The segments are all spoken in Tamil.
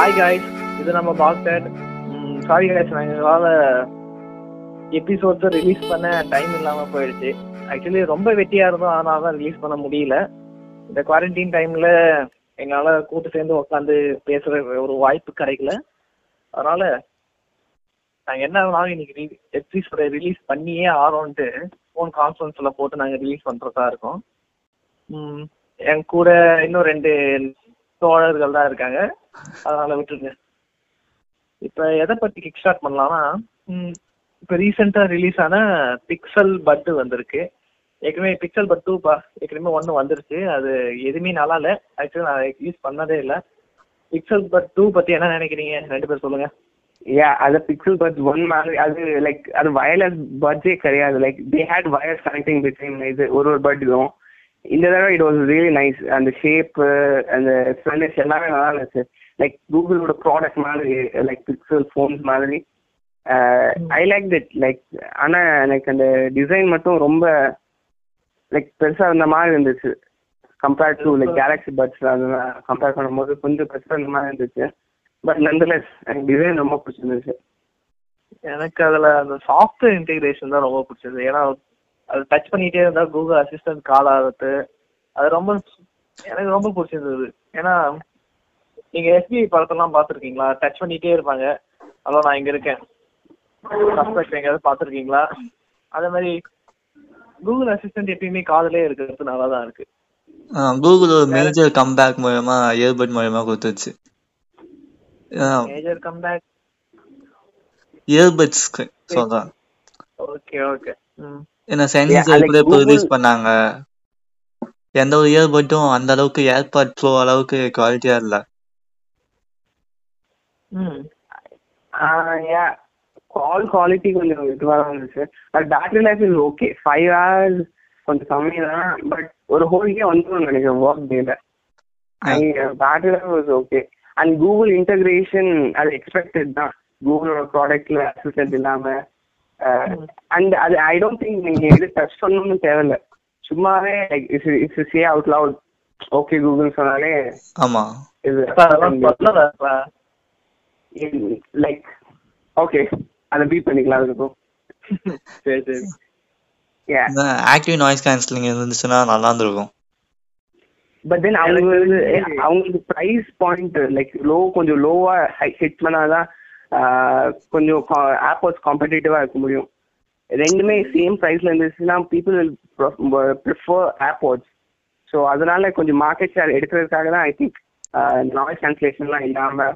ஹாய் காய்ஸ் இது நம்ம பாக்டட் சாரி காய்ஸ் நாங்கள் எங்களால் எபிசோட்ஸ் ரிலீஸ் பண்ண டைம் இல்லாமல் போயிடுச்சு. ஆக்சுவலி ரொம்ப வெட்டியாக இருந்தோம். அதனால தான் ரிலீஸ் பண்ண முடியல. இந்த குவாரண்டைன் டைமில் எங்களால் கூட்டு சேர்ந்து உட்காந்து பேசுகிற ஒரு வாய்ப்பு கிடைக்கல. அதனால் நாங்கள் என்ன ஆனாலும் இன்னைக்கு எபிசோட ரிலீஸ் பண்ணியே ஆறோன்ட்டு ஃபோன் கான்ஃபரன்ஸில் போட்டு நாங்கள் ரிலீஸ் பண்ணுறதா இருக்கோம். ம், என் கூட இன்னும் ரெண்டு தோழர்கள் தான் இருக்காங்க. அதனால விட்டுருங்க. இப்ப எதை பத்தி கிக் ஸ்டார்ட் பண்ணலாம்னா இப்ப ரீசெண்டா ரிலீஸ் ஆன பிக்சல் பட்டு வந்திருக்கு. ஏற்கனவே பிக்சல் பட் டூ பா ஏற்கனவே ஒன்று வந்துருச்சு அது எதுவுமே நல்லா இல்லை. ஆக்சுவலி நான் யூஸ் பண்ணதே இல்லை. பிக்சல் பட் டூ பத்தி என்ன நினைக்கிறீங்க? ரெண்டு பேர் சொல்லுங்க. யா அது பிக்சல் பட் ஒன் மாதிரி அது லைக் அது வயர்லெஸ் பட்ஜே கிடையாது. Like they had wires connecting between இது ஒரு ஒரு பட் இதுவும் இந்த தடவை இட் வாஸ் ரியலி நைஸ் அந்த ஷேப்பு அந்த ஃபினிஷ் எல்லாமே நல்லா இருந்துச்சு. லைக் கூகுளோட ப்ராடக்ட் மாதிரி லைக் பிக்சல் ஃபோன்ஸ் மாதிரி. ஐ லைக் தட் லைக் ஆனால் எனக்கு அந்த டிசைன் மட்டும் ரொம்ப லைக் பெருசாக இருந்த மாதிரி இருந்துச்சு. Compared to like Galaxy Buds அதெல்லாம் கம்பேர் பண்ணும்போது கொஞ்சம் பெருசாக இருந்த மாதிரி இருந்துச்சு. பட் நந்தலெஸ் எனக்கு டிசைன் ரொம்ப பிடிச்சிருந்துச்சு. எனக்கு அதில் அந்த சாஃப்ட்வேர் இன்டெகிரேஷன் தான் ரொம்ப பிடிச்சது ஏன்னா அது டச் பண்ணிட்டே இருந்தா கூகுள் அசிஸ்டன்ட் கால் ஆகுது அது ரொம்ப எனக்கு ரொம்ப பிடிச்சிருந்தது. ஏன்னா நீங்க எஸ்பிஐ படத்தெல்லாம் பார்த்துருக்கீங்களா? டச் பண்ணிட்டே இருப்பாங்க. ஹலோ நான் இங்க இருக்கேன். சஸ்பெக்ட் எங்கேயாவது பார்த்துருக்கீங்களா? அதே மாதிரி கூகுள் அசிஸ்டன்ட் எப்பயுமே காதலே இருக்கிறது நல்லா தான் இருக்கு கூகுள் ஒரு மேஜர் கம்பேக் மூலமா இயர்பட் மூலமா கொடுத்துச்சு மேஜர் கம்பேக் இயர்பட்ஸ் சொல்றேன். Okay okay hmm. ஏன்னா Yeah, சென்சர் like கூட இப்போ Google- ரிலீஸ் பண்ணாங்க? எந்த ஒரு இயர்பட்டும் அந்த அளவுக்கு ஏர்பாட் ப்ரோ அளவுக்கு குவாலிட்டியா இல்ல. கால் குவாலிட்டி கொஞ்சம் இதுவாக தான் இருந்துச்சு. But battery life is okay five hours கொஞ்சம் கம்மி தான் பட் ஒரு ஹோல் டே வந்துடும் நினைக்கிறேன் ஒர்க் டேல battery life was okay and Google integration அது எக்ஸ்பெக்டட் தான். கூகுளோட ப்ராடக்ட்ல அசிஸ்டன்ட் இல்லாம அண்ட் அது ஐ டோன்ட் திங்க் நீங்க எது டச் பண்ணணும்னு தேவையில்ல. சும்மாவே like it's it's say out loud okay Google சொன்னாலே ஆமா. இது லைக் ஓகே அதை பீட் பண்ணிக்கலாம் அதுக்கும் சரி சரி. ஆக்டிவ் நாய்ஸ் கேன்சலிங் இருந்துச்சுன்னா நல்லா இருந்திருக்கும். பட் தென் அவங்க அவங்களுக்கு ப்ரைஸ் பாயிண்ட் லைக் லோ கொஞ்சம் லோவா ஹிட் பண்ணாதான் கொஞ்சம் ஆப்போஸ் காம்படிட்டிவா இருக்க முடியும். ரெண்டுமே சேம் ப்ரைஸ்ல இருந்துச்சுன்னா பீப்புள் வில் ப்ரிஃபர் ஆப்போஸ் ஸோ அதனால கொஞ்சம் மார்க்கெட் ஷேர் எடுக்கிறதுக்காக தான் ஐ திங்க் நாய்ஸ் கேன்சலேஷன்லாம் இல்லாம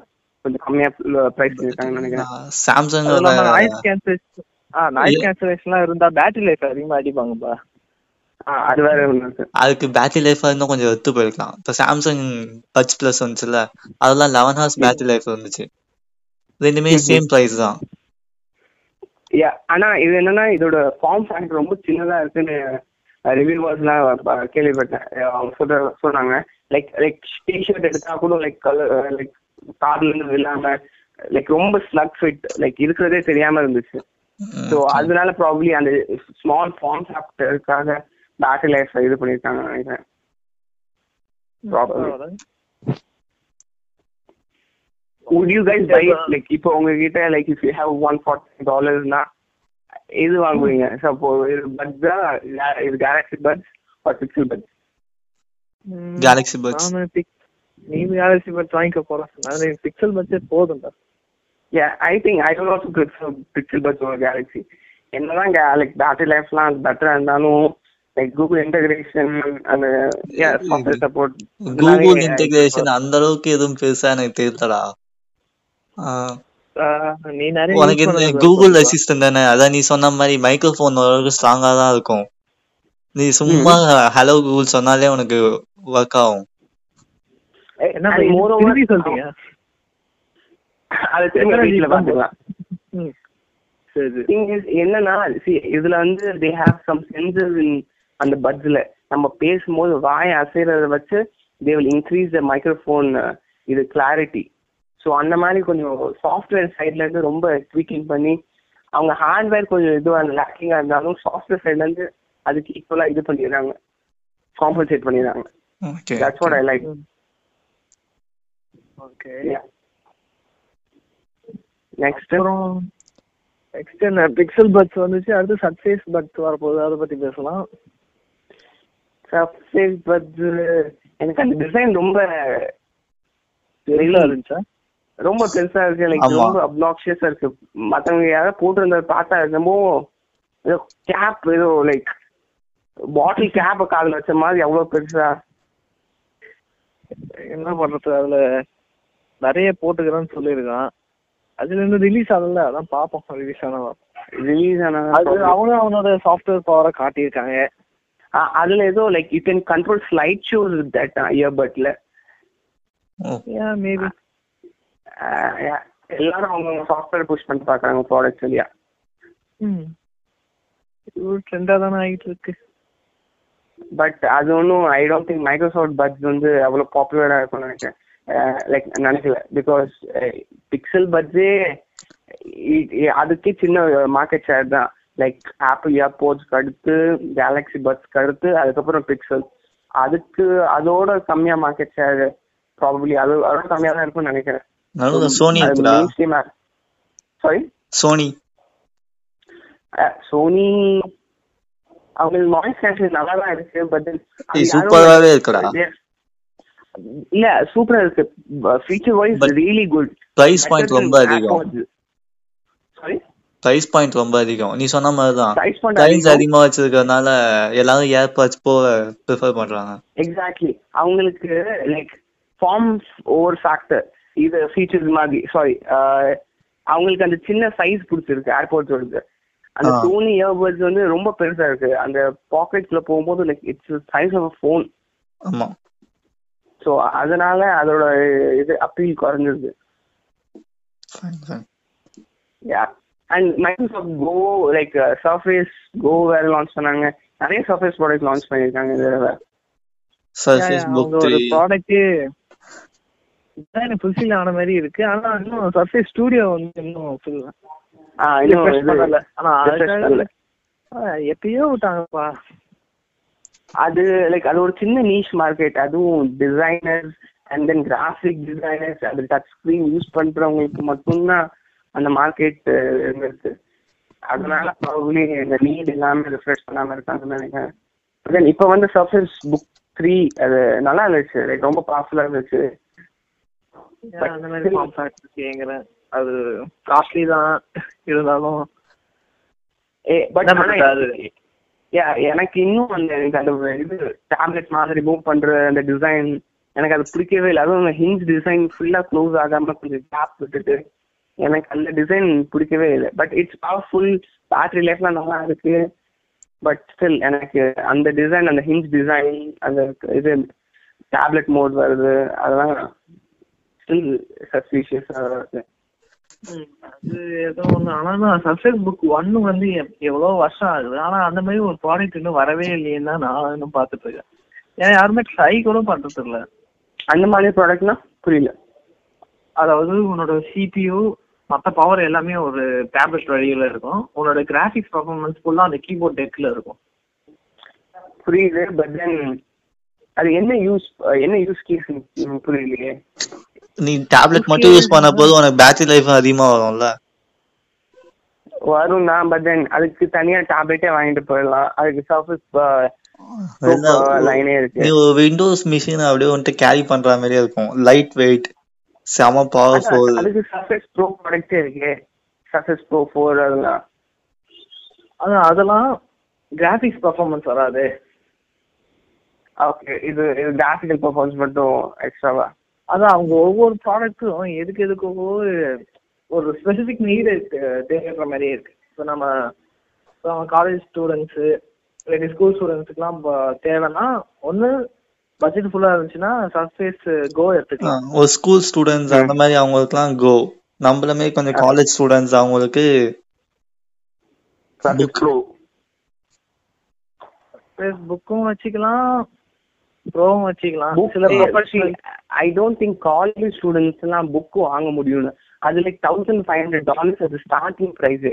கொஞ்சம் கம்மியா ப்ரைஸ் பண்ணிருக்காங்கன்னு நினைக்கிறேன். சாம்சங்கோட நாய்ஸ் கேன்சலேஷன் ஆ நாய்ஸ் கேன்சலேஷன்லாம் இருந்தா பேட்டரி லைஃப் அதிகமா அடிப்பாங்கப்பா. ஆஹ், அது வேற அதுக்கு பேட்டரி லைஃப் இன்னும் கொஞ்சம் எடுத்து போயிருக்கலாம். இப்போ சாம்சங் பட்ச் பிளஸ் வந்துச்சுல்ல அதெல்லாம் லெவன் ஹவர்ஸ் பேட்டரி லைஃப் இருந்துச்சு ரெண்டுமே சேம் பிரைஸ் தான். யா ஆனா இது என்னன்னா இதோட ஃபார்ம் ஃபேக்டர் ரொம்ப சின்னதா இருக்குன்னு ரிவ்யூவர்ஸ்லாம் கேள்விப்பட்டேன். அவங்க சொல்ற சொன்னாங்க. லைக் லைக் டிஷர்ட் எடுத்தா கூட லைக் கலர் லைக் கார்ல இருந்து விழாம லைக் ரொம்ப ஸ்லக் ஃபிட் லைக் இருக்கிறதே தெரியாம இருந்துச்சு. ஸோ அதனால ப்ராப்ளி அந்த ஸ்மால் ஃபார்ம் ஃபேக்டருக்காக பேட்டரி லைஃப் இது பண்ணியிருக்காங்க நினைக்கிறேன். You guys buy it like இப்போ உங்ககிட்ட like if you have one forty டாலர்ஸ்னா எது வாங்குவீங்க சப்போ இது பட்ஸா இது Galaxy Buds or Pixel Buds Galaxy Buds நீ கேலக்ஸி பட்ஸ் வாங்கிக்க போறேன் நான் பிக்சல் பட்ஜெட் போதும்டா yeah I think I don't also prefer Pixel Buds ஒரு கேலக்ஸி என்னதான் லைக் பேட்டரி லைஃப்லாம் பெட்டரா இருந்தாலும் லைக் கூகுள் இன்டகிரேஷன் அந்த சாஃப்ட்வேர் சப்போர்ட் கூகுள் இன்டெகிரேஷன் அந்த அளவுக்கு எதுவும் பெருசா எனக்கு தெரியலடா உனக்கு கூகுள். அசிஸ்டன்ட் தானே? அதான் நீ சொன்ன மாதிரி மைக்ரோஃபோன் ஓரளவுக்கு ஸ்ட்ராங்கா தான் இருக்கும். நீ சும்மா ஹலோ கூகுள் சொன்னாலே உனக்கு ஒர்க் ஆகும். என்னன்னா see இதுல வந்து they have some sensors in அந்த பட்ஸ்ல நம்ம பேசும்போது வாய் அசைறத வச்சு they will increase the microphone இது கிளாரிட்டி ஸோ அந்த மாதிரி கொஞ்சம் சாஃப்ட்வேர் சைட்ல இருந்து ரொம்ப ட்வீக்கிங் பண்ணி அவங்க ஹார்ட்வேர் கொஞ்சம் இதுவாக லேக்கிங்காக இருந்தாலும் சாஃப்ட்வேர் சைட்ல இருந்து அதுக்கு ஈக்குவலாக இது பண்ணிடுறாங்க. காம்பன்சேட் பண்ணிடுறாங்க. Okay that's what I like okay next next என்ன? பிக்சல் பட்ஸ் வந்துச்சு. அடுத்து சர்ஃபேஸ் பட்ஸ் வரப்போகுது. அதை பத்தி பேசலாம். சர்ஃபேஸ் பட்ஸ் எனக்கு அந்த டிசைன் ரொம்ப பெருசா இருந்துச்சா? ரொம்ப பெருசா இருக்கு. லைக் ஆமா. ரொம்ப அப்ளாக்ஷியஸா இருக்கு. மத்தவங்க யாராவது போட்டிருந்தத பார்த்தா என்னமோ ஏதோ கேப் ஏதோ லைக் பாட்டில் கேப்ப காதுல வச்ச மாதிரி அவ்வளவு பெருசா. என்ன பண்றது அதுல? நிறைய போட்டுக்கிறேன்னு சொல்லியிருக்கான். அதுல இருந்து ரிலீஸ் ஆகல. அதான் பாப்போம். ரிலீஸ் ஆனா ரிலீஸ் ஆன அது அவங்க அவனோட சாஃப்ட்வேர் பவரை காட்டியிருக்காங்க. அதுல ஏதோ like you can control slide shows that இயர்பட்ல ஏன் மேபி எல்லாரும் அவங்க சாஃப்ட்வேர் புஷ் பண்ணி பாக்குறாங்க இல்லையா ம். இது ட்ரெண்டா தானே ஆகிட்டு இருக்கு பட் அது ஒன்றும் I don't think Microsoft Buds வந்து அவ்வளோ பாப்புலராக இருக்கும்னு நினைக்கிறேன். லைக் நினைக்கல. பிகாஸ் பிக்சல் பட்ஸே அதுக்கே சின்ன மார்க்கெட் ஷேர் தான். லைக் ஆப்பிள் இயர்போர்ட்ஸ்க்கு அடுத்து கேலக்ஸி பட்ஸ்க்கு அடுத்து அதுக்கப்புறம் பிக்சல் அதுக்கு அதோட கம்மியா மார்க்கெட் ஷேர் ப்ராபப்ளி அது அதோட கம்மியா தான் இருக்கும்னு நினைக்கிறேன். Sony sorry Sony. சோனி அவங்களுக்கு நாய்ஸ் கேன்சல் நல்லா தான் இருக்கு பட் ஏய், சூப்பராவே இருக்குடா. இல்ல சூப்பரா இருக்கு. Feature wise really good price point ரொம்ப அதிகம். சாரி பிரைஸ் பாயிண்ட் ரொம்ப அதிகம். நீ சொன்ன பிரைஸ் பாயிண்ட் பிரைஸ் அதிகம். வச்சிருக்கறதுனால எல்லாரும் ஏர்பாட்ஸ் போக ப்ரிஃபர் பண்றாங்க. எக்ஸாக்ட்லி அவங்களுக்கு லைக் ஃபார்ம் ஓவர் ஃபேக்டர் இது ஃபீச்சர்ஸ் மாதிரி சாரி அவங்களுக்கு அந்த சின்ன சைஸ் பிடிச்சிருக்கு ஏர்போர்ட்ஸோடது அந்த. சோனி இயர்பட்ஸ் வந்து ரொம்ப பெருசா இருக்கு. அந்த பாக்கெட்ல போகும்போது like it's size of phone ஆமா. ஸோ அதனால அதோட இது appeal குறைஞ்சிருது. And Microsoft Go like Surface Go வேற லான்ச் பண்ணாங்க. நிறைய சர்ஃபேஸ் ப்ராடக்ட் லான்ச் பண்ணியிருக்காங்க இந்த தடவை. ப்ராடக்ட் டிசைன் ஃபுல்ஃபில் ஆன மாதிரி இருக்கு. ஆனா இன்னும் சர்ஃபேஸ் ஸ்டூடியோ வந்து இன்னும் ஆனா. ஆ, எப்பயோ விட்டாங்கப்பா. அது லைக் அது ஒரு சின்ன நீஷ் மார்க்கெட் அதுவும் designers and then graphic designers அது டச் ஸ்கிரீன் யூஸ் பண்றவங்களுக்கு மட்டும்தான் அந்த மார்க்கெட் இருக்கு அதனால ப்ராபப்ளி இந்த நீட் எல்லாமே ரிஃப்ரெஷ் பண்ணாம இருக்காங்கன்னு நினைக்கிறேன். தென் இப்போ வந்து சர்ஃபேஸ் புக் த்ரீ அது நல்லா இருந்துச்சு. லைக் ரொம்ப பவர்ஃபுல்லா இருந்துச்சு. அந்த மாதிரி காம்பாக்ட் கேக்குறேன் அது காஸ்ட்லி தான் இருந்தாலும். பட் பண்றது அது? எனக்கு இன்னும் அந்த எனக்கு அந்த இது டேப்லெட் மாதிரி மூவ் பண்ற அந்த டிசைன் எனக்கு அது பிடிக்கவே இல்லை. அதுவும் ஹிஞ்ச் டிசைன் ஃபுல்லா க்ளோஸ் ஆகாம கொஞ்சம் கேப் விட்டுட்டு எனக்கு அந்த டிசைன் பிடிக்கவே இல்லை. பட் இட்ஸ் பவர்ஃபுல் பேட்டரி லைஃப்லாம் நல்லா இருக்கு. பட் ஸ்டில் எனக்கு அந்த டிசைன் அந்த ஹிஞ்ச் டிசைன் அந்த இது டேப்லெட் மோட் வருது அதெல்லாம் ஸ்டில் சஸ்பீஷியஸாக இருக்கு அது ஏதோ ஒண்ணு. ஆனா சர்ஃபேஸ் புக் ஒன்னு வந்து எவ்வளவு வருஷம் ஆகுது. ஆனா அந்த மாதிரி ஒரு ப்ராடக்ட் இன்னும் வரவே இல்லையேன்னு தான் நான் இன்னும் பார்த்துட்டு இருக்கேன். ஏன்னா யாருமே ட்ரை கூட பண்றது இல்ல. அந்த மாதிரி ப்ராடக்ட்னா புரியல. அதாவது உன்னோட சிபியூ மத்த பவர் எல்லாமே ஒரு டேப்லெட் வழியில இருக்கும். உன்னோட கிராஃபிக்ஸ் பர்ஃபார்மன்ஸ் ஃபுல்லா அந்த கீபோர்ட் டெக்ல இருக்கும். புரியுது பட் தென் அது என்ன யூஸ் என்ன யூஸ் கேஸ் புரியலையே. நீ டேப்லெட் மட்டும் யூஸ் பண்ண போது உனக்கு பேட்டரி லைஃப் அதிகமா வரும்ல. வரும் தான் பட் தென் அதுக்கு தனியா டேப்லெட்டே வாங்கிட்டு போயிடலாம். அதுக்கு சர்ஃபேஸ் லைனே இருக்கு. விண்டோஸ் மிஷின் அப்படியே வந்துட்டு கேரி பண்ற மாதிரியே இருக்கும். லைட் வெயிட் செம பவர்ஃபுல் அதுக்கு சர்ஃபேஸ் ப்ரோ ப்ராடக்டே இருக்கே. சர்ஃபேஸ் ப்ரோ ஃபோர் அதெல்லாம். அதான் அதெல்லாம் கிராஃபிக்ஸ் பர்ஃபார்மன்ஸ் வராது. ஓகே இது இது கிராஃபிக்கல் பர்ஃபார்மன்ஸ் மட்டும் எக்ஸ்ட்ராவா அதான் அவங்க ஒவ்வொரு ப்ராடக்ட்டும் எதுக்கு எதுக்கு ஒரு ஸ்பெசிபிக் நீடு தேவைப்படுற மாதிரியே இருக்கு. இப்போ நம்ம இப்போ நம்ம காலேஜ் ஸ்டூடெண்ட்ஸு இல்லாட்டி ஸ்கூல் ஸ்டூடெண்ட்ஸுக்குலாம் தேவைன்னா ஒன்று பட்ஜெட் ஃபுல்லாக இருந்துச்சுன்னா சர்ஃபேஸ் கோ எடுத்துக்கலாம். ஒரு ஸ்கூல் ஸ்டூடெண்ட்ஸ் அந்த மாதிரி அவங்களுக்குலாம் கோ நம்மளமே கொஞ்சம் காலேஜ் ஸ்டூடெண்ட்ஸ் அவங்களுக்கு புக்கும் வச்சுக்கலாம். ப்ரோவும் வச்சுக்கலாம். சில I don't think college students எல்லாம் புக் வாங்க முடியும்னு. அது like thousand five hundred dollars அது ஸ்டார்டிங் ப்ரைஸ்.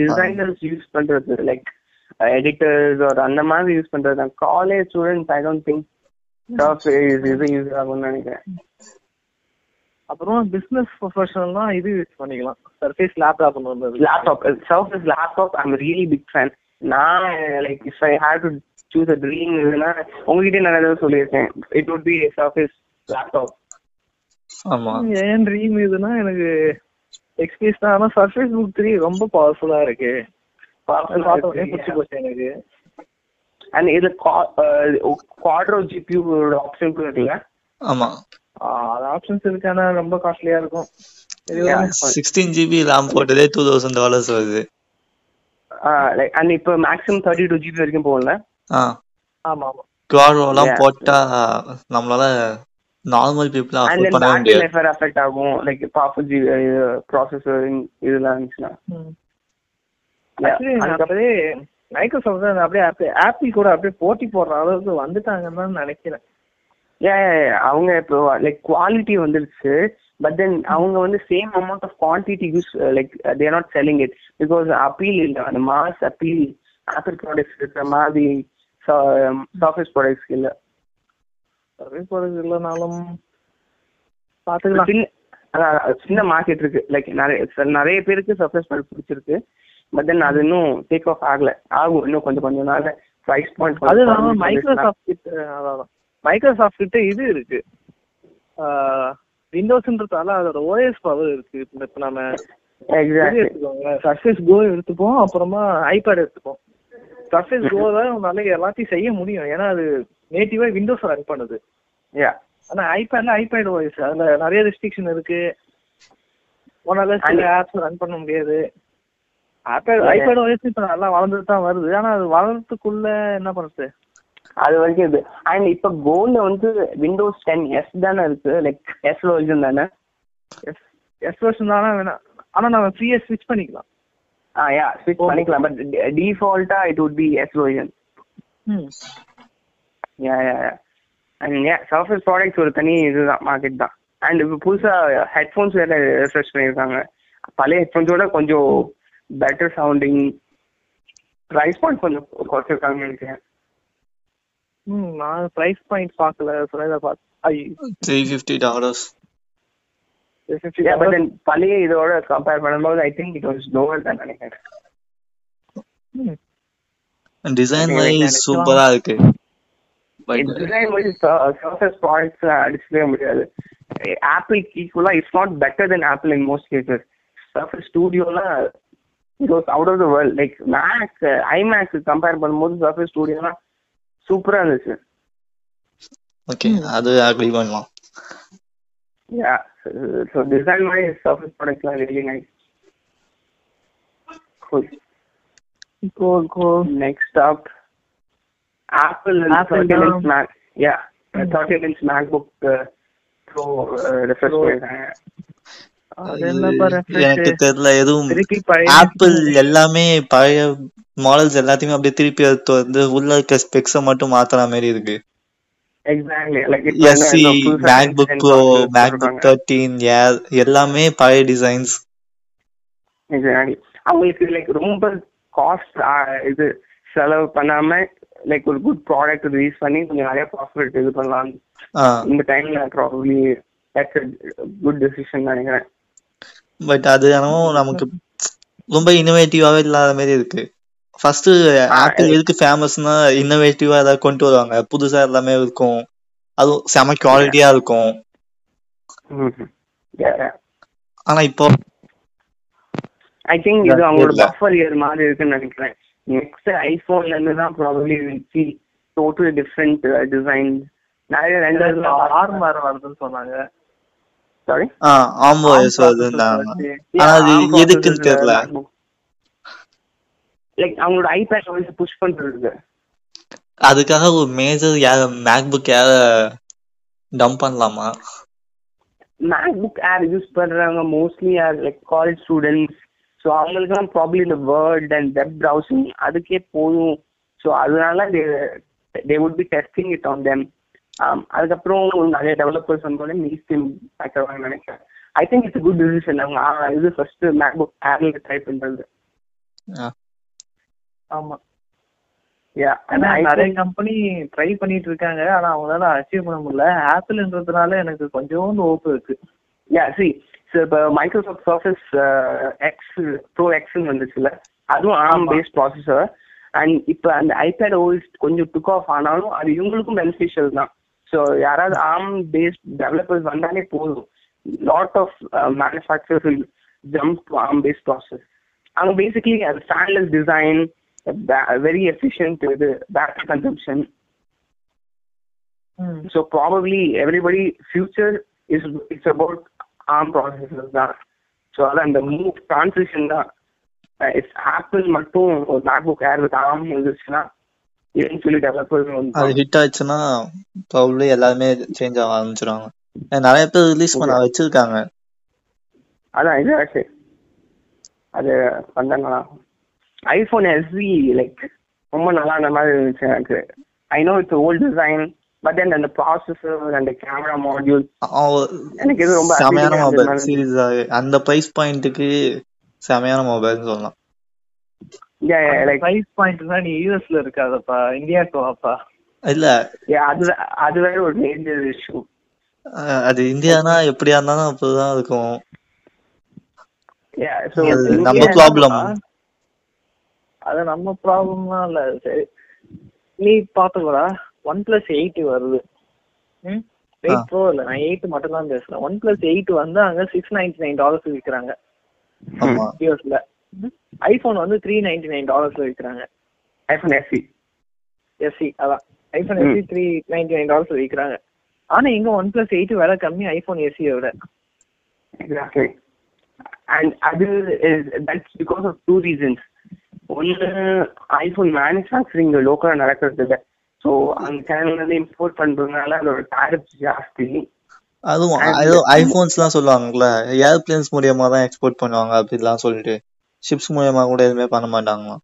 டிசைனர்ஸ் யூஸ் பண்றது லைக் எடிட்டர்ஸ் ஒரு அந்த மாதிரி யூஸ் பண்றது college students I don't think இது யூஸ் ஆகும்னு நினைக்கிறேன். அப்புறம் பிசினஸ் ப்ரொஃபஷனல்னா இது யூஸ் பண்ணிக்கலாம். Surface laptop laptop Surface laptop I'm really big fan நான் like if I have to choose a dream இதுனா உங்ககிட்ட நான் ஏதாவது சொல்லியிருக்கேன். It would be Surface laptop ஆமா. ஏன் ட்ரீம் இதுனா எனக்கு எக்ஸ்பீரியன்ஸ் தான். ஆனா சர்ஃபேஸ் புக் த்ரீ ரொம்ப பவர்ஃபுல்லா இருக்கு. பார்த்த பிடிச்சி போச்சு எனக்கு. அண்ட் இது குவாட்ரோ ஜிபியூ ஆப்ஷன் கூட இருக்குல்ல? ஆமா. அது ஆப்ஷன்ஸ் இருக்கு. ஆனா ரொம்ப காஸ்ட்லியா இருக்கும். சிக்ஸ்டீன் ஜிபி ரேம் போட்டதே டூ தௌசண்ட் டாலர்ஸ் வருது. லைக் அண்ட் இப்போ மேக்ஸிமம் தேர்ட்டி டூ ஜிபி வரைக்கும் போகல ஆ. ஆமா ஆமா குவாட்ரோலாம் Yeah. போட்டா நம்மளால நார்மல் பீப்புளா அஃபோர்ட் முடியாது. அஃபெக்ட் ஆகும். லைக் பவர்ஃபுல் ஜி ப்ராசஸர் இதெல்லாம் அதுக்கப்புறம் அப்படியே மைக்ரோசாஃப்ட் அப்படியே ஆப்பிள் கூட அப்படியே போட்டி போடுற அளவுக்கு வந்துட்டாங்கன்னு தான் நினைக்கிறேன். Yeah. அவங்க இப்போ லைக் குவாலிட்டி வந்துருச்சு. பட் தென் அவங்க வந்து same amount of quantity use like they're not selling it because appeal இல்லை. அந்த மாஸ் அப்பீல் ஆப்பிள் ப்ராடக்ட்ஸ் இருக்கிற மாதிரி சாஃப்ட்வேர் ப்ராடக்ட்ஸ் இல்லை சர்வீஸ் ப்ராடக்ட் இல்லைனாலும் பாத்துக்கலாம் சின்ன அதான், அது சின்ன மார்க்கெட் இருக்கு. லைக் நிறைய நிறைய பேருக்கு சர்ஃபேஸ் ப்ராடக்ட் பிடிச்சிருக்கு. பட் தென் அது இன்னும் டேக் ஆஃப் ஆகல. ஆகும் இன்னும் கொஞ்சம் கொஞ்சம் நாள். ப்ரைஸ் பாயிண்ட் அது இல்லாம மைக்ரோசாஃப்ட் கிட்ட அதான். மைக்ரோசாஃப்ட் கிட்ட இது இருக்கு. விண்டோஸ்ன்றதால அதோட ஓஎஸ் பவர் இருக்கு. இப்ப நம்ம சர்ஃபேஸ் கோ எடுத்துப்போம். அப்புறமா ஐபேட் எடுத்துப்போம். சர்ஃபேஸ் கோ தான் உன்னால எல்லாத்தையும் செய்ய முடியும். ஏன்னா அது நேட்டிவா விண்டோஸ் ரன் பண்ணுது. ஆனா ஐபேட்ல ஐபேட் ஓஎஸ் அதுல நிறைய ரெஸ்ட்ரிக்ஷன் இருக்கு. உன்னால சில ஆப்ஸ் ரன் பண்ண முடியாது. ஐபேட். ஐபேட் ஓஎஸ் இப்ப நல்லா வளர்ந்துட்டு தான் வருது. ஆனா அது வளர்றதுக்குள்ள என்ன பண்றது? அது வரைக்கும் இது. அண்ட் இப்போ கோல்ல வந்து விண்டோஸ் டென் எஸ் தானே இருக்கு? லைக் எஸ் வெர்ஷன் தானே? எஸ் எஸ் வருஷம் தானே வேணாம். ஆனா நம்ம ஃப்ரீயா ஸ்விட்ச் பண்ணிக்கலாம். ஆ யா ஸ்விட்ச். பண்ணிக்கலாம். But டிஃபால்ட்டா it would be S version hmm. Yeah yeah and yeah Surface products ஒரு தனி இதுதான் மார்க்கெட் தான். அண்ட் இப்போ புதுசா ஹெட்ஃபோன்ஸ் வேற ரெஃப்ரெஷ் பண்ணியிருக்காங்க. பழைய ஹெட்ஃபோன்ஸோட கொஞ்சம் பெட்டர் சவுண்டிங் ப்ரைஸ் பாயிண்ட் கொஞ்சம் குறைச்சிருக்காங்கன்னு நினைக்கிறேன். ம் நான் பிரைஸ் பாயிண்ட் பார்க்கல. சொன்னதை பார்த்து I three fifty dollars then பழைய இதோட கம்பேர் பண்ணும்போது I think it was lower தான் நினைக்கிறேன் டிசைன் வைஸ் சூப்பரா இருக்கு. But design wise Surface products அடிச்சுக்கவே முடியாது. ஆப்பிள் ஈக்குவலா it's not better than Apple in most cases Surface ஸ்டூடியோலாம் it was out of the world like Mac iMac compare பண்ணும்போது சர்ஃபேஸ் ஸ்டூடியோலாம் சூப்பரா இருந்துச்சு. ஓகே அது அக்ரி பண்ணலாம். Yeah so design wise Surface ப்ராடக்ட்ஸ்லாம் really nice goal goal next up Apple Apple thirty தான். Inch Mac yeah thirty inch MacBook Pro refresh Pro. பண்ணியிருக்காங்க அது என்னப்பா எனக்கு refresh? தெரியல எதுவும் ஆப்பிள் எல்லாமே பழைய மாடல்ஸ் எல்லாத்தையுமே அப்படியே திருப்பி வந்து உள்ள இருக்க ஸ்பெக்ஸ மட்டும் மாத்துற மாதிரி இருக்கு. SE MacBook Pro MacBook thirteen எல்லாமே பழைய டிசைன்ஸ் அவங்களுக்கு லைக் ரொம்ப காஸ்ட் இது செலவு பண்ணாம லைக் ஒரு குட் ப்ராடக்ட் ரிலீஸ் பண்ணி கொஞ்சம் நிறைய ப்ராஃபிட் இது பண்ணலாம். இந்த டைம்ல ப்ராபப்ளி குட் டெசிஷன் நினைக்கிறேன். பட் அது நமக்கு ரொம்ப இன்னோவேட்டிவாவே இல்லாத மாதிரி இருக்கு. ஃபர்ஸ்ட் ஆப்பிள் எதுக்கு ஃபேமஸ்னா இன்னோவேட்டிவா ஏதாவது கொண்டு வருவாங்க. புதுசா எல்லாமே இருக்கும். அதுவும் செம குவாலிட்டியா இருக்கும். ஆனா இப்போ ஐ திங்க் இது Yeah, அவங்களோட. பஃபர் இயர் மாதிரி இருக்குன்னு நினைக்கிறேன். நெக்ஸ்ட் ஐபோன்ல இருந்து தான் probably see total different design நிறைய ரெண்டு ஆர்ம் வேற வருதுன்னு சொன்னாங்க. சாரி ஆஹ் ஆம்போ எஸ் வருதுன்னாங்க ஆனா அது எதுக்குன்னு தெரியல. லைக் அவங்களோட ஐபேட் வந்து புஷ் பண்றது அதுக்காக ஒரு மேஜர் யார மேக்புக் யார டம்ப் பண்ணலாமா? மேக்புக் ஏர் யூஸ் பண்றவங்க mostly are like college students so அவங்களுக்குலாம் ப்ராப்ளி இந்த வேர்ட் அண்ட் வெப் ப்ரௌசிங் அதுக்கே போதும். ஸோ அதனால they would be testing it on them அதுக்கப்புறம் நிறைய டெவலப்பர்ஸ் வந்தோடனே மீஸ்டிம் பார்க்கறாங்க நினைக்கிறேன். I think it's good decision அவங்க இது ஃபர்ஸ்ட் மேக்புக் ஏர்ல ட்ரை பண்றது. ஆமா. நிறைய கம்பெனி ட்ரை பண்ணிட்டு இருக்காங்க. ஆனா அவங்களால அச்சீவ் பண்ண முடியல. ஆப்பிள்ன்றதுனால எனக்கு கொஞ்சோண்டு ஓப்பு இருக்கு. யா சி இப்போ மைக்ரோசாஃப்ட் சர்ஃபேஸ் எக்ஸ் ப்ரோ எக்ஸ்ன்னு வந்துச்சுல அதுவும் ஆம் ஆமா. பேஸ்ட் ப்ராசஸர் அண்ட் இப்போ அந்த ஐபேட் ஓஎஸ் கொஞ்சம் டுக் ஆஃப் ஆனாலும் அது இவங்களுக்கும் பெனிஃபிஷியல் தான். ஸோ யாராவது ஆம் பேஸ்ட் டெவலப்பர்ஸ் வந்தாலே போதும். Lot of manufacturers will jump to ARM based process அவங்க பேசிக்லி அது ஸ்டாண்ட்லெஸ் டிசைன் வெரி எஃபிஷியன்ட் இது battery consumption So probably everybody future is it's about ARM processors தான். ஸோ அதான் அந்த மூவ் டிரான்சிஷன் தான். இட்ஸ் ஆப்பிள் மட்டும் ஒரு மேக்புக் ஏர் வித் ARM இருந்துச்சுன்னா eventually developers அது ஹிட் ஆச்சுன்னா ப்ராபப்ளி எல்லாருமே சேஞ்ச் ஆக ஆரம்பிச்சிருவாங்க. நிறைய பேர் ரிலீஸ் பண்ண வச்சிருக்காங்க. அதான் இது ஆச்சு. அது பண்ணலாம். ஐஃபோன் எஸ்வி லைக் ரொம்ப நல்லா அந்த மாதிரி இருந்துச்சு எனக்கு. I know it's old design but then அந்த ப்ராசஸர் அந்த கேமரா மாடியூல் எனக்கு இது ரொம்ப செமையான மொபைல். சீரியஸா அந்த பிரைஸ் பாயிண்ட்டுக்கு செமையான மொபைல்னு சொல்லலாம். பிரைஸ் பாயிண்ட்னா நீ யூஎஸ்ல இருக்காதப்பா இந்தியாவுக்கு வாப்பா இல்ல. அது அது வேற ஒரு மேஜர் இஷ்யூ அது இந்தியானா எப்படியா இருந்தாலும் அப்படிதான் இருக்கும். நம்ம ப்ராப்ளம் அது நம்ம ப்ராப்ளம்லாம் இல்ல. சரி. நீ பாத்துக்கூடா. ஒன் பிளஸ் எயிட் வருது. ம்? எயிட் ப்ரோ இல்ல. நான் எயிட் மட்டும் தான் பேசுறேன். ஒன் பிளஸ் எயிட் வந்து அங்க சிக்ஸ் நைன்டி நைன் டாலர்ஸ் விற்கிறாங்க ஆமா. யூஎஸ்ல ஐபோன் வந்து த்ரீ நைன்டி நைன் டாலர்ஸ்ல விற்கிறாங்க ஐபோன் எஸ்சி எஸ்சி அதான். IPhone SE three ninety nine dollars விற்கிறாங்க ஆனா இங்க ஒன் பிளஸ் எயிட் விலை கம்மி ஐபோன் எஸ்சியை விட. எக்ஸாக்ட்லி அண்ட் அது that's because of two reasons ஒன்று ஐஃபோன் மேனுஃபேக்சரிங் லோக்கலாக நடக்கிறது இல்லை. ஸோ அந்த சேனல்ல இருந்து இம்போர்ட் பண்றதுனால அதோட டாரிஃப் ஜாஸ்தி. அதுவும் And- அது ஐபோன்ஸ் எல்லாம் சொல்லுவாங்கல்ல ஏர்பிளேன்ஸ் மூலியமா தான் எக்ஸ்போர்ட் பண்ணுவாங்க அப்படிலாம் சொல்லிட்டு ஷிப்ஸ் மூலியமா கூட எதுவுமே பண்ண மாட்டாங்களாம்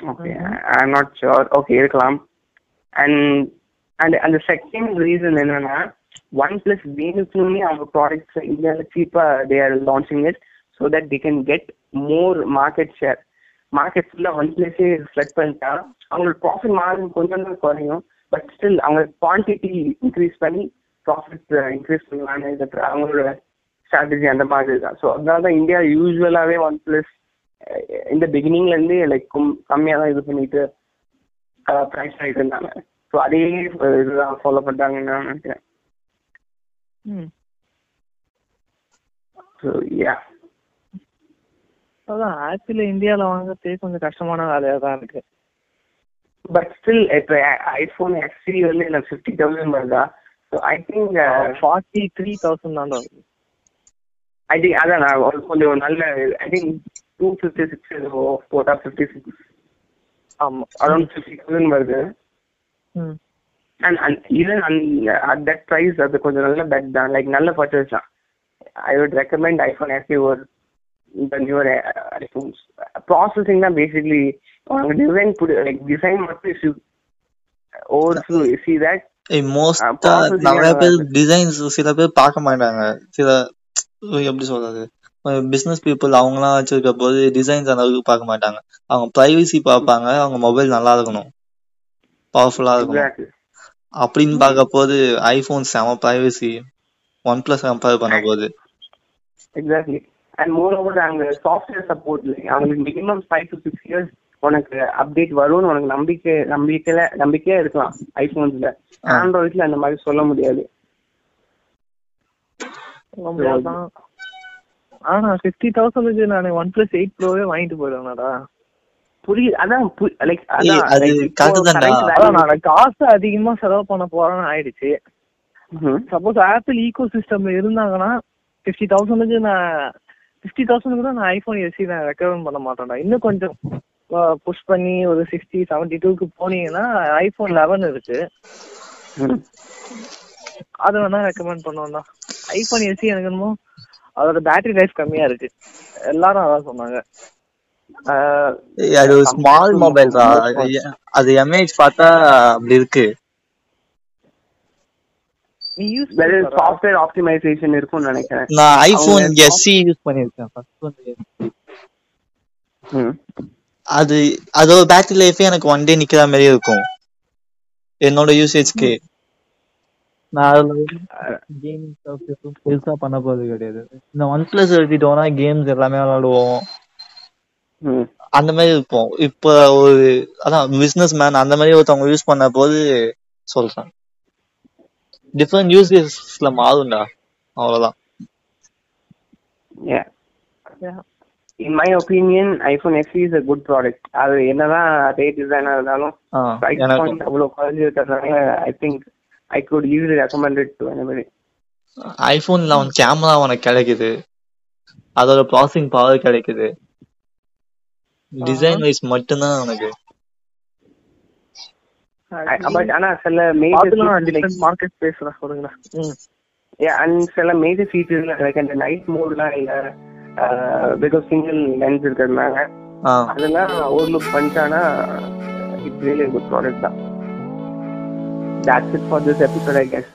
okay I am not sure okay இருக்கலாம் அண்ட் அண்ட் அந்த செகண்ட் ரீசன் என்னன்னா ஒன் பிளஸ் வேணுக்குமே அவங்க ப்ராடக்ட்ஸ் இந்தியாவில் சீப்பாக they are launching it so that they can get more market share market ஃபுல்லாக ஒன் பிளஸே செலக்ட் பண்ணிட்டா அவங்களோட ப்ராஃபிட் மார்ஜின் கொஞ்சம் தான் குறையும் பட் ஸ்டில் அவங்க குவான்டிட்டி இன்க்ரீஸ் பண்ணி ப்ராஃபிட் இன்க்ரீஸ் பண்ணலான்னு அவங்களோட ஸ்ட்ராட்டஜி அந்த மாதிரி தான். ஸோ அதனால தான் இந்தியா யூஸ்வலாகவே ஒன் பிளஸ் இந்த பிகினிங்ல இருந்தே லைக் கம்மியா தான் இது பண்ணிட்டு ப்ரைஸ் ஆகிட்டு இருந்தாங்க. ஸோ அதே அஹ், இதுதான் ஃபாலோ பண்றாங்கன்னு நான் நினைக்கிறேன். ஸோ யா அதான் ஆப்பிள் இந்தியால வாங்குறதே கொஞ்சம் கஷ்டமான வேலையா தான் இருக்கு. பட் ஸ்டில் இப்போ ஐஃபோன் எக்ஸ்டி வந்து எனக்கு ஃபிஃப்டி தௌசண்ட் வருதா so I think forty three thousand தான் வருது ஐ திங்க் அதான் நான் கொஞ்சம் நல்ல I think two fifty six போட்டா ஃபிஃப்டி சிக்ஸ் ஆமா. அரௌண்ட் ஃபிஃப்டி தௌசண்ட் வருது. ம். And and even at that price அது கொஞ்சம் நல்ல பெட் தான். லைக் நல்ல பர்ச்சேஸ் தான். I would recommend iPhone SE ஒரு இந்த நியூர் ஐஃபோன்ஸ் ப்ராசஸிங் தான் பேசிக்லி உனக்கு டிசைன் லைக் டிசைன் மட்டும் இஷ்யூ ஓவர் சி தட் மோஸ்டா processing நிறைய பேர். டிசைன்ஸ் சில பேர் பார்க்க மாட்டாங்க. சில எப்படி சொல்றது? பிசினஸ் பீப்புள் அவங்கலாம் வச்சிருக்க போது டிசைன்ஸ் அந்த அளவுக்கு பார்க்க மாட்டாங்க. அவங்க பிரைவசி பார்ப்பாங்க அவங்க மொபைல் நல்லா இருக்கணும். பவர்ஃபுல்லா இருக்கணும். எக்ஸாக்ட்லி அப்படின்னு பார்க்க போது ஐபோன் செம பிரைவசி ஒன் பிளஸ் கம்பேர் பண்ண போது எக்ஸாக்ட்லி அண்ட் மோர் ஓவர் அங்கே சாஃப்ட்வேர் சப்போர்ட் அவங்களுக்கு minimum five to six years உனக்கு அப்டேட் வரும்னு உனக்கு நம்பிக்கை நம்பிக்கையில நம்பிக்கையா இருக்கலாம் ஐபோன்ஸ்ல ஆண்ட்ராய்ட்ல அந்த மாதிரி சொல்ல முடியாது. ஆனா ஃபிஃப்டி தௌசண்ட்க்கு நான் ஒன் பிளஸ் எயிட் ப்ரோவே வாங்கிட்டு போயிடுவேனடா. புரியுது. அதான் லைக். அதான் காசு அதிகமா செலவு பண்ண போறேன்னு ஆயிடுச்சு. சப்போஸ் ஆப்பிள் ஈகோ சிஸ்டம்ல இருந்தாங்கன்னா ஃபிஃப்டி தௌசண்ட்க்கு நான் ஃபிஃப்டி தௌசண்ட்க்கு தான் நான் ஐபோன் எஸ்சி நான் ரெக்கமெண்ட் பண்ண மாட்டேன்டா. இன்னும் கொஞ்சம் புஷ் பண்ணி ஒரு சிக்ஸ்டி செவன்டி டூக்கு போனீங்கன்னா ஐபோன் லெவன் இருக்கு. அது வேணா ரெக்கமெண்ட் பண்ணுவோம்டா. ஐபோன் எஸ்சி எனக்கு என்னமோ அதோட பேட்டரி லைஃப் கம்மியா இருக்கு. எல்லாரும் அதான் சொன்னாங்க. அது ஸ்மால் மொபைல் அது எம்ஏஹெச் பார்த்தா அப்படி இருக்கு. சாஃப்ட்வேர் ஆப்டிமைசேஷன் இருக்கும்னு நினைக்கிறேன். நான் ஐபோன் எஸ்சி யூஸ் பண்ணிருக்கேன் ஃபர்ஸ்ட் வந்து ம். அது அதோட பேட்டரி லைஃபே எனக்கு ஒன் டே நிக்கிற மாதிரி இருக்கும். என்னோட யூசேஜ்க்கு நான் அதுல கேம்ஸ் எதுவும் பெருசா பண்ண போறது கிடையாது. இந்த ஒன் பிளஸ் எடுத்துட்டோம்னா கேம்ஸ் எல்லாமே விளையாடுவோம். ம். அந்த மாதிரி இருப்போம் இப்ப ஒரு அதான் பிசினஸ் மேன் அந்த மாதிரி ஒருத்தவங்க யூஸ் பண்ண போது சொல்றேன். டிஃப்ரெண்ட் யூஸ் கேஸ்ல மாறும்டா. அவ்வளவுதான். Yeah. In my opinion, iPhone SE is a good product. அது என்னதான் அதே டிசைனா இருந்தாலும் அவ்வளவு குறைஞ்சு இருக்கிறதுனால I think I good use recommend it to anybody. ஐபோன்ல அவன் கேமரா உனக்கு கிடைக்குது. அதோட ப்ராசஸிங் பவர் கிடைக்குது. டிசைன் வைஸ் மட்டும்தான் உனக்கு பட் ஆனா சில மேஜர் மார்க்கெட் பேசுறேன் சொல்லுங்கண்ணா ம். அண்ட் சில மேஜர் ஃபீச்சர்ஸ் லைக் அந்த நைட் மோட்லாம் இல்ல. பிகாஸ் சிங்கிள் லென்ஸ் இருக்கிறதுனால. அதெல்லாம் ஓவர்லுக் பண்ணிட்டானா இட்ஸ் ரியலி குட் ப்ராடக்ட் தான். That's it for this episode, I guess.